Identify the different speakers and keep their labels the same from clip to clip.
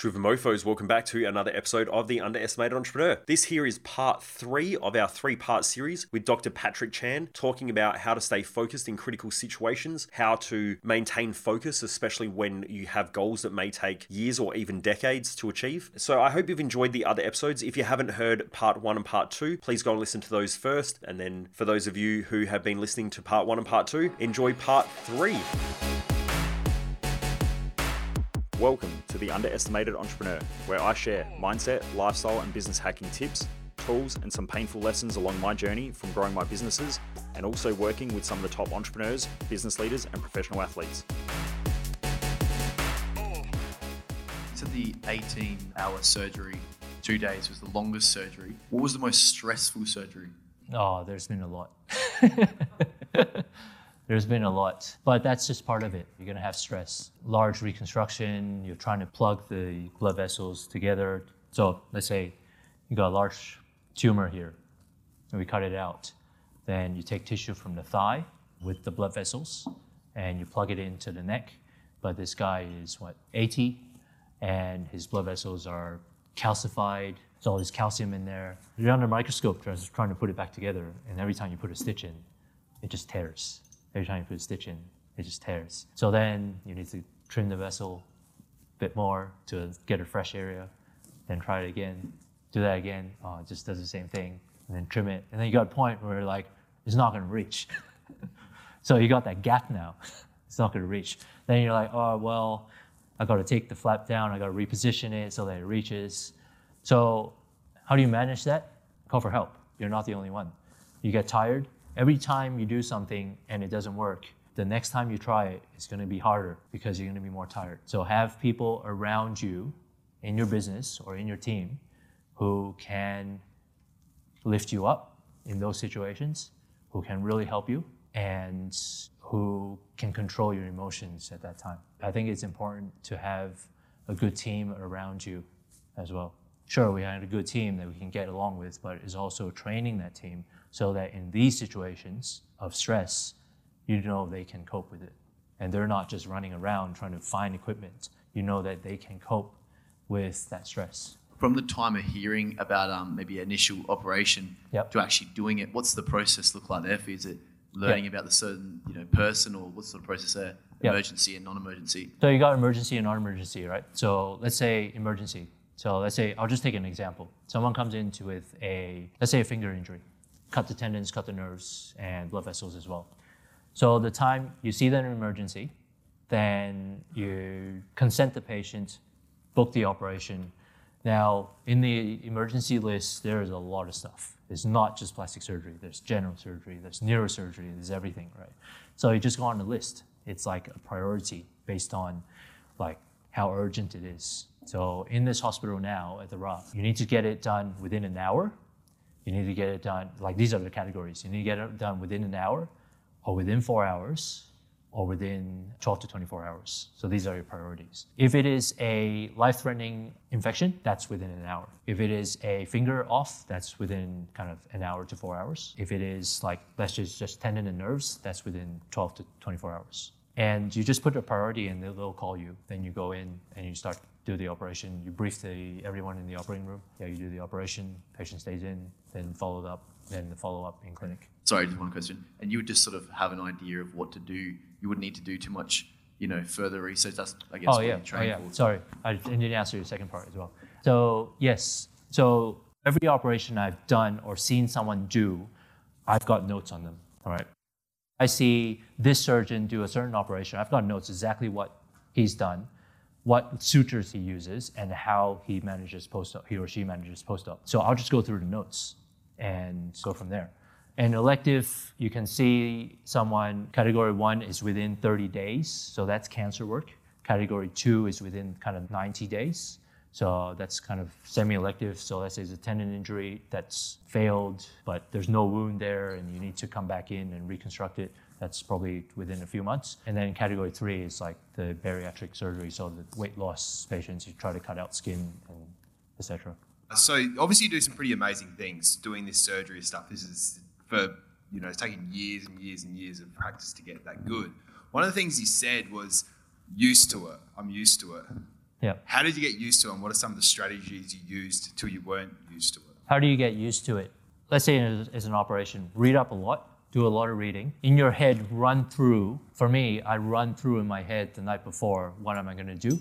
Speaker 1: Driven Mofos, welcome back to another episode of The Underestimated Entrepreneur. This here is part three of our three part series with Dr. Patrick Chan talking about how to stay focused in critical situations, how to maintain focus, especially when you have goals that may take years or even decades to achieve. So I hope you've enjoyed the other episodes. If you haven't heard part one and part two, please go and listen to those first. And then for those of you who have been listening to part one and part two, enjoy part three. Welcome to the Underestimated Entrepreneur, where I share mindset, lifestyle, and business hacking tips, tools, and some painful lessons along my journey from growing my businesses and also working with some of the top entrepreneurs, business leaders, and professional athletes.
Speaker 2: So the 18 hour surgery, two days was the longest surgery. What was the most stressful surgery?
Speaker 3: Oh, there's been a lot. there's been a lot, but that's just part of it. You're gonna have stress. Large reconstruction, you're trying to plug the blood vessels together. So let's say you got a large tumor here, and we cut it out. Then you take tissue from the thigh with the blood vessels, and you plug it into the neck. But this guy is what 80, and his blood vessels are calcified. There's all this calcium in there. You're under a microscope trying to put it back together, and every time you put a stitch in, it just tears. Every time you put a stitch in, it just tears. So then you need to trim the vessel a bit more to get a fresh area, then try it again, do that again. Oh, it just does the same thing, and then trim it. And then you got a point where like it's not going to reach. so you got that gap now. it's not going to reach. Then you're like, oh well, I got to take the flap down. I got to reposition it so that it reaches. So how do you manage that? Call for help. You're not the only one. You get tired, every time you do something and it doesn't work, the next time you try it, it's going to be harder because you're going to be more tired. So have people around you in your business or in your team who can lift you up in those situations, who can really help you, and who can control your emotions at that time. I think it's important to have a good team around you as well. Sure, we had a good team that we can get along with, but it's also training that team so that in these situations of stress, you know they can cope with it. And they're not just running around trying to find equipment. You know that they can cope with that stress.
Speaker 2: From the time of hearing about um, maybe initial operation
Speaker 3: Yep.
Speaker 2: to actually doing it, what's the process look like there for? Is it learning about the certain you know person, or what's the process there?
Speaker 3: Yep.
Speaker 2: Emergency and non-emergency.
Speaker 3: So you got emergency and non-emergency, right? So let's say emergency. So let's say I'll just take an example. Someone comes in with a let's say a finger injury, cut the tendons, cut the nerves, and blood vessels as well. So the time you see that in emergency, then you consent the patient, book the operation. Now, in the emergency list, there is a lot of stuff. It's not just plastic surgery. There's general surgery. There's neurosurgery. There's everything, right? So you just go on the list. It's like a priority based on like how urgent it is. So in this hospital now at the RUP, you need to get it done within an hour. You need to get it done, like these are the categories. You need to get it done within an hour, or within four hours, or within 12 to 24 hours. So these are your priorities. If it is a life threatening infection, that's within an hour. If it is a finger off, that's within kind of an hour to four hours. If it is like, let's just, just tendon and nerves, that's within 12 to 24 hours. And you just put a priority and they'll, call you. Then you go in and you start do the operation. You brief the everyone in the operating room. Yeah, you do the operation. Patient stays in, then followed up, then the follow up in clinic.
Speaker 2: Sorry, just one question. And you would just sort of have an idea of what to do. You wouldn't need to do too much, you know, further research. That's I guess
Speaker 3: Oh yeah, oh yeah.
Speaker 2: for.
Speaker 3: Sorry, I didn't answer your second part as well. So yes, so every operation I've done or seen someone do, I've got notes on them. All right. I see this surgeon do a certain operation. I've got notes exactly what he's done, what sutures he uses, and how he manages post. He or she manages post op. So I'll just go through the notes and go from there. And elective, you can see someone, category one is within 30 days, so that's cancer work. Category two is within kind of 90 days, so that's kind of semi-elective. So let's say it's a tendon injury that's failed, but there's no wound there, and you need to come back in and reconstruct it. That's probably within a few months. And then category three is like the bariatric surgery, so the weight loss patients, you try to cut out skin and etc.
Speaker 4: So obviously you do some pretty amazing things doing this surgery stuff. This is for you know it's taken years and years and years of practice to get that good. One of the things you said was used to it. I'm used to it.
Speaker 3: Yeah.
Speaker 4: How did you get used to it, and what are some of the strategies you used till you weren't used to it?
Speaker 3: How do you get used to it? Let's say as, an operation, read up a lot, do a lot of reading. In your head, run through. For me, I run through in my head the night before what am I going to do.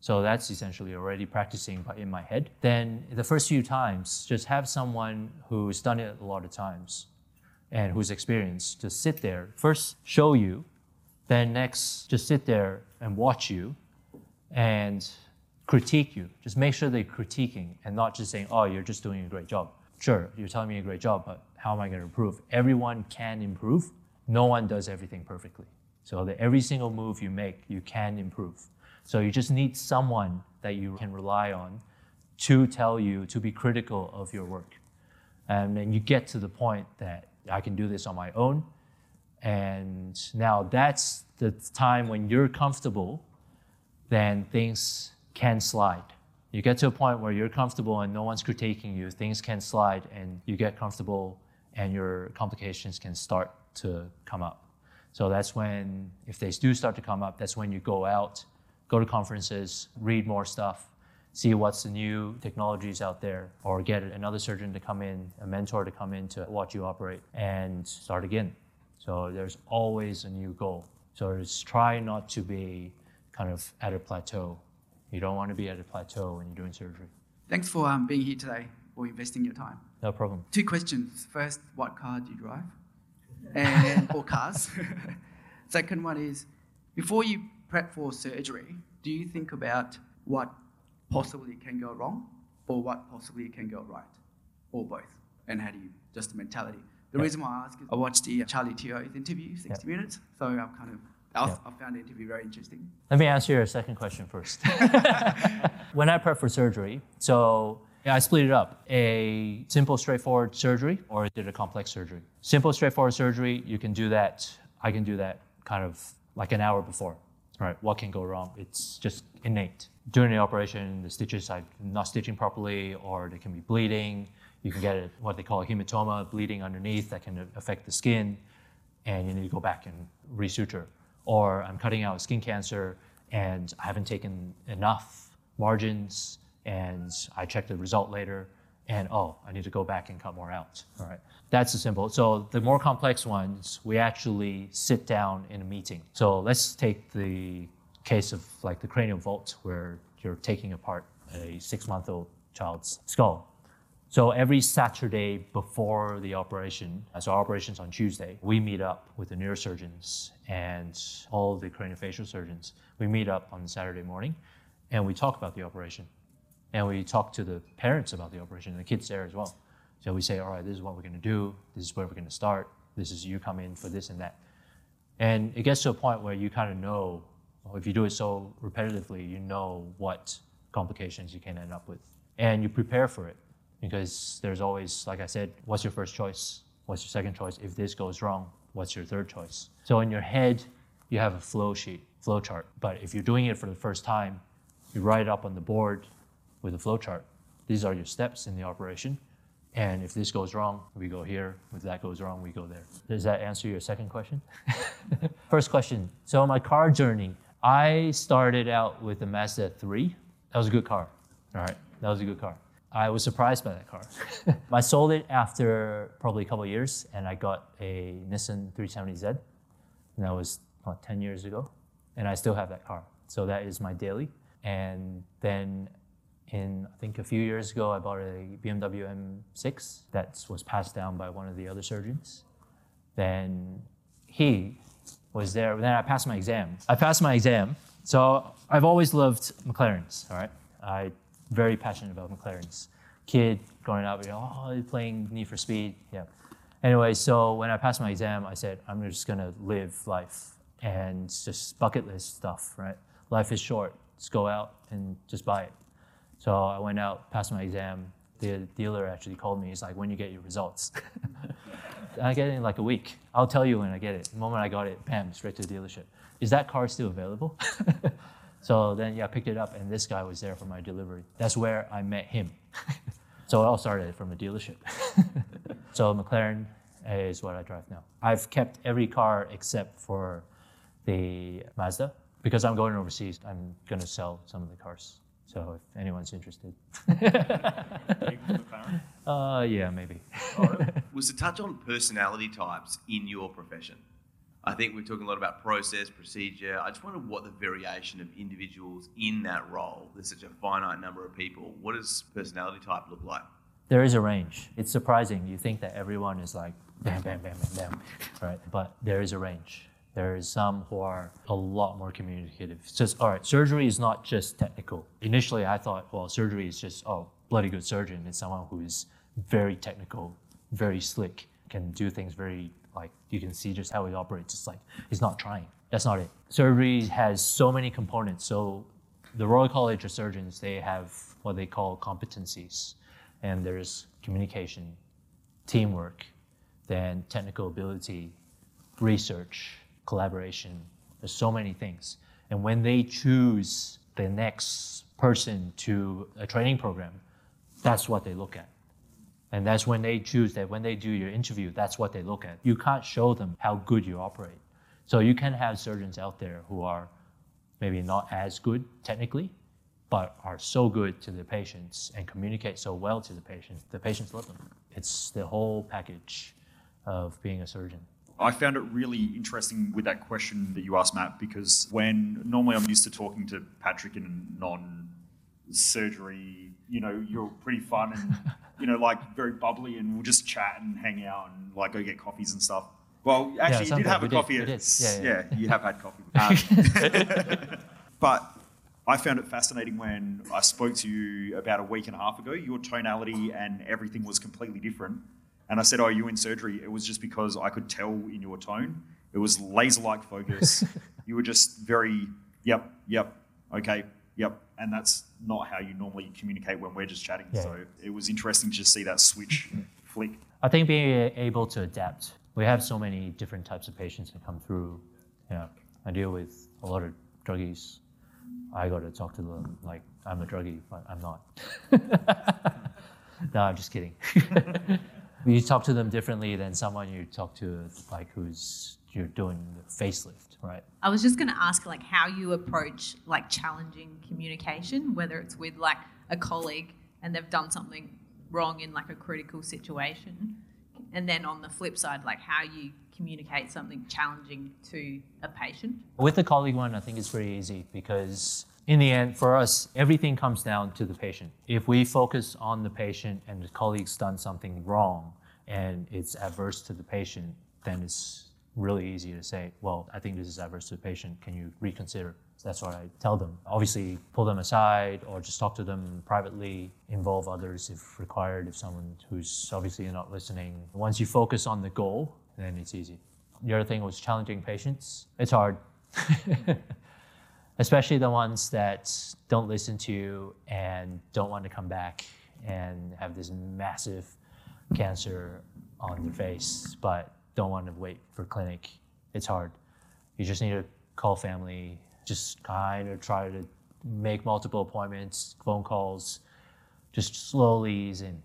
Speaker 3: So that's essentially already practicing in my head. Then the first few times, just have someone who's done it a lot of times and who's experienced to sit there, first show you, then next just sit there and watch you and critique you. Just make sure they're critiquing and not just saying, oh, you're just doing a great job. Sure, you're telling me a great job, but how am I going to improve? Everyone can improve. No one does everything perfectly. So that every single move you make, you can improve. So you just need someone that you can rely on to tell you to be critical of your work. And then you get to the point that I can do this on my own. And now that's the time when you're comfortable, then things can slide. You get to a point where you're comfortable and no one's critiquing you, things can slide and you get comfortable and your complications can start to come up. So that's when, if they do start to come up, that's when you go out, go to conferences, read more stuff, see what's the new technologies out there, or get another surgeon to come in, a mentor to come in to watch you operate, and start again. So there's always a new goal. So just try not to be kind of at a plateau. You don't want to be at a plateau when you're doing surgery.
Speaker 5: Thanks for um, being here today or investing your time.
Speaker 3: No problem.
Speaker 5: Two questions. First, what car do you drive? And or cars. Second one is, before you prep for surgery, do you think about what possibly can go wrong or what possibly can go right? Or both? And how do you, just the mentality. The reason why I ask is I watched the Charlie Teo's interview, 60 Minutes, so I'm kind of, I,
Speaker 3: Yeah.
Speaker 5: I found the interview very interesting.
Speaker 3: Let me answer your second question first. when I prep for surgery, so yeah, I split it up a simple, straightforward surgery or I did a complex surgery. Simple, straightforward surgery, you can do that. I can do that kind of like an hour before. Right? What can go wrong? It's just innate. During the operation, the stitches are not stitching properly, or they can be bleeding. You can get a, what they call a hematoma, bleeding underneath that can affect the skin and you need to go back and resuture. Or I'm cutting out skin cancer and I haven't taken enough margins and I check the result later and oh, I need to go back and cut more out. All right. That's the simple. So the more complex ones, we actually sit down in a meeting. So let's take the case of like the cranial vault where you're taking apart a six month old child's skull. So every Saturday before the operation, so our operation's on Tuesday, we meet up with the neurosurgeons and all the craniofacial surgeons. We meet up on Saturday morning and we talk about the operation. And we talk to the parents about the operation and the kids there as well. So we say, all right, this is what we're going to do. This is where we're going to start. This is you come in for this and that. And it gets to a point where you kind of know, or if you do it so repetitively, you know what complications you can end up with. And you prepare for it because there's always, like I said, what's your first choice? What's your second choice? If this goes wrong, what's your third choice? So in your head, you have a flow sheet, flow chart. But if you're doing it for the first time, you write it up on the board with a flow chart. These are your steps in the operation. And if this goes wrong, we go here. If that goes wrong, we go there. Does that answer your second question? First question. So my car journey, I started out with a Mazda 3. That was a good car. All right, that was a good car. I was surprised by that car. I sold it after probably a couple years, and I got a Nissan 370Z. And that was what, 10 years ago, and I still have that car. So that is my daily. And then in I think a few years ago, I bought a BMW M6 that was passed down by one of the other surgeons. Then he was there. Then I passed my exam. I passed my exam. So I've always loved McLarens. All right, I very passionate about McLarens. Kid growing up, you know, oh, playing Need for Speed. Yeah. Anyway, so when I passed my exam, I said I'm just gonna live life and just bucket list stuff. Right, life is short. Just go out and just buy it. So I went out, passed my exam. The dealer actually called me. He's like, when you get your results. I get it in like a week. I'll tell you when I get it. The moment I got it, bam, straight to the dealership. Is that car still available? so then, yeah, I picked it up, and this guy was there for my delivery. That's where I met him. so it all started from a dealership. so McLaren is what I drive now. I've kept every car except for the Mazda because I'm going overseas. I'm going to sell some of the cars. So if anyone's interested,
Speaker 6: McLaren?
Speaker 3: uh, yeah, maybe.
Speaker 4: was to touch on personality types in your profession. I think we're talking a lot about process, procedure. I just wonder what the variation of individuals in that role. There's such a finite number of people. What does personality type look like?
Speaker 3: There is a range. It's surprising. You think that everyone is like bam, bam, bam, bam, bam, right? But there is a range. There is some who are a lot more communicative. It's just all right. Surgery is not just technical. Initially, I thought, well, surgery is just oh, bloody good surgeon It's someone who is very technical, very slick, can do things very like you can see just how he operates. It's like he's not trying. That's not it. Surgery has so many components. So the Royal College of Surgeons, they have what they call competencies, and there's communication, teamwork, then technical ability, research, collaboration. There's so many things. And when they choose the next person to a training program, that's what they look at. And that's when they choose that when they do your interview, that's what they look at. You can't show them how good you operate. So you can have surgeons out there who are maybe not as good technically, but are so good to the patients and communicate so well to the patients. The patients love them. It's the whole package of being a surgeon.
Speaker 6: I found it really interesting with that question that you asked, Matt, because when normally I'm used to talking to Patrick in non surgery, you know, you're pretty fun and, you know, like very bubbly and we'll just chat and hang out and like go get coffees and stuff. Well, actually, you did have a
Speaker 3: did,
Speaker 6: coffee.
Speaker 3: we
Speaker 6: at-
Speaker 3: did. Yeah, yeah.
Speaker 6: yeah, you have had coffee. Um, but I found it fascinating when I spoke to you about a week and a half ago. Your tonality and everything was completely different. And I said, "Oh, are you in surgery?" It was just because I could tell in your tone. It was laser-like focus. you were just very, "Yep, yep, okay, yep," and that's not how you normally communicate when we're just chatting.
Speaker 3: Yeah.
Speaker 6: So it was interesting to just see that switch flick.
Speaker 3: I think being able to adapt. We have so many different types of patients that come through. Yeah, I deal with a lot of druggies. I got to talk to them like I'm a druggie, but I'm not. no, I'm just kidding. you talk to them differently than someone you talk to like who's you're doing the facelift, right?
Speaker 7: I was just going to ask like how you approach like challenging communication, whether it's with like a colleague and they've done something wrong in like a critical situation, and then on the flip side, like how you communicate something challenging to a patient.
Speaker 3: With the colleague one, I think it's pretty easy because in the end, for us, everything comes down to the patient. If we focus on the patient and the colleague's done something wrong and it's adverse to the patient, then it's really easy to say, well, I think this is adverse to the patient. Can you reconsider? That's what I tell them. Obviously, pull them aside or just talk to them privately, involve others if required, if someone who's obviously not listening. Once you focus on the goal, then it's easy. The other thing was challenging patients. It's hard, especially the ones that don't listen to you and don't want to come back and have this massive cancer on their face, but don't want to wait for clinic. It's hard. You just need to call family, just kind of try to make multiple appointments, phone calls, just slowly ease in.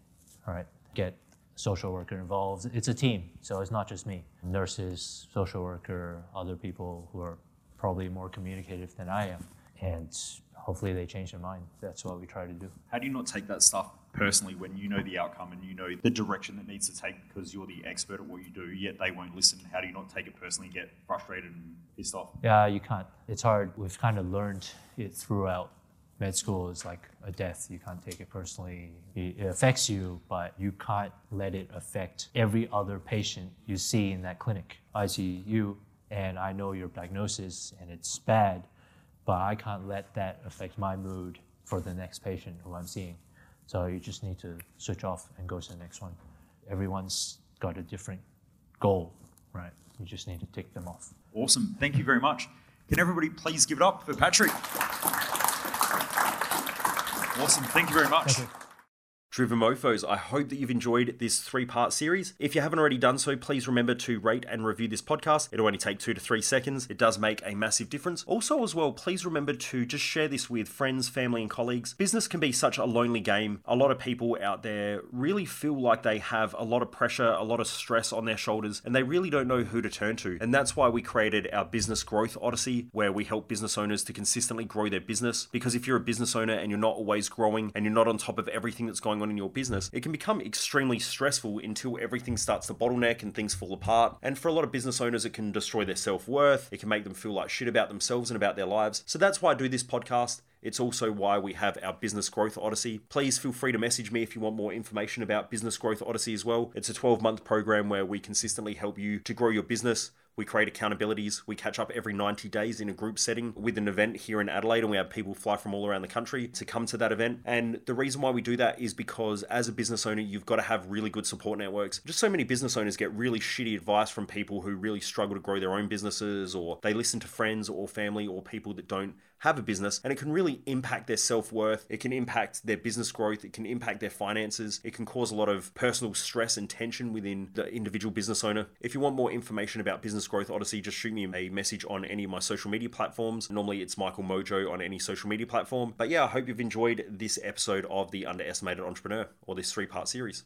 Speaker 3: All right, get social worker involved. It's a team, so it's not just me. Nurses, social worker, other people who are probably more communicative than I am, and hopefully they change their mind. That's what we try to do.
Speaker 6: How do you not take that stuff personally when you know the outcome and you know the direction that needs to take because you're the expert at what you do, yet they won't listen? How do you not take it personally, and get frustrated and pissed off?
Speaker 3: Yeah, you can't. It's hard. We've kind of learned it throughout. Med school is like a death. You can't take it personally. It it affects you, but you can't let it affect every other patient you see in that clinic. I see you, and I know your diagnosis, and it's bad, but I can't let that affect my mood for the next patient who I'm seeing. So you just need to switch off and go to the next one. Everyone's got a different goal, right? You just need to tick them off.
Speaker 6: Awesome. Thank you very much. Can everybody please give it up for Patrick? Awesome. Thank you very much.
Speaker 1: Driven Mofos, I hope that you've enjoyed this three part series. If you haven't already done so, please remember to rate and review this podcast. It'll only take two to three seconds. It does make a massive difference. Also, as well, please remember to just share this with friends, family, and colleagues. Business can be such a lonely game. A lot of people out there really feel like they have a lot of pressure, a lot of stress on their shoulders, and they really don't know who to turn to. And that's why we created our Business Growth Odyssey, where we help business owners to consistently grow their business. Because if you're a business owner and you're not always growing and you're not on top of everything that's going on in your business, it can become extremely stressful until everything starts to bottleneck and things fall apart. And for a lot of business owners, it can destroy their self worth, it can make them feel like shit about themselves and about their lives. So that's why I do this podcast. It's also why we have our Business Growth Odyssey. Please feel free to message me if you want more information about Business Growth Odyssey as well. It's a 12 month program where we consistently help you to grow your business. We create accountabilities. We catch up every 90 days in a group setting with an event here in Adelaide, and we have people fly from all around the country to come to that event. And the reason why we do that is because as a business owner, you've got to have really good support networks. Just so many business owners get really shitty advice from people who really struggle to grow their own businesses, or they listen to friends or family or people that don't have a business and it can really impact their self worth. It can impact their business growth. It can impact their finances. It can cause a lot of personal stress and tension within the individual business owner. If you want more information about Business Growth Odyssey, just shoot me a message on any of my social media platforms. Normally it's Michael Mojo on any social media platform. But yeah, I hope you've enjoyed this episode of The Underestimated Entrepreneur or this three part series.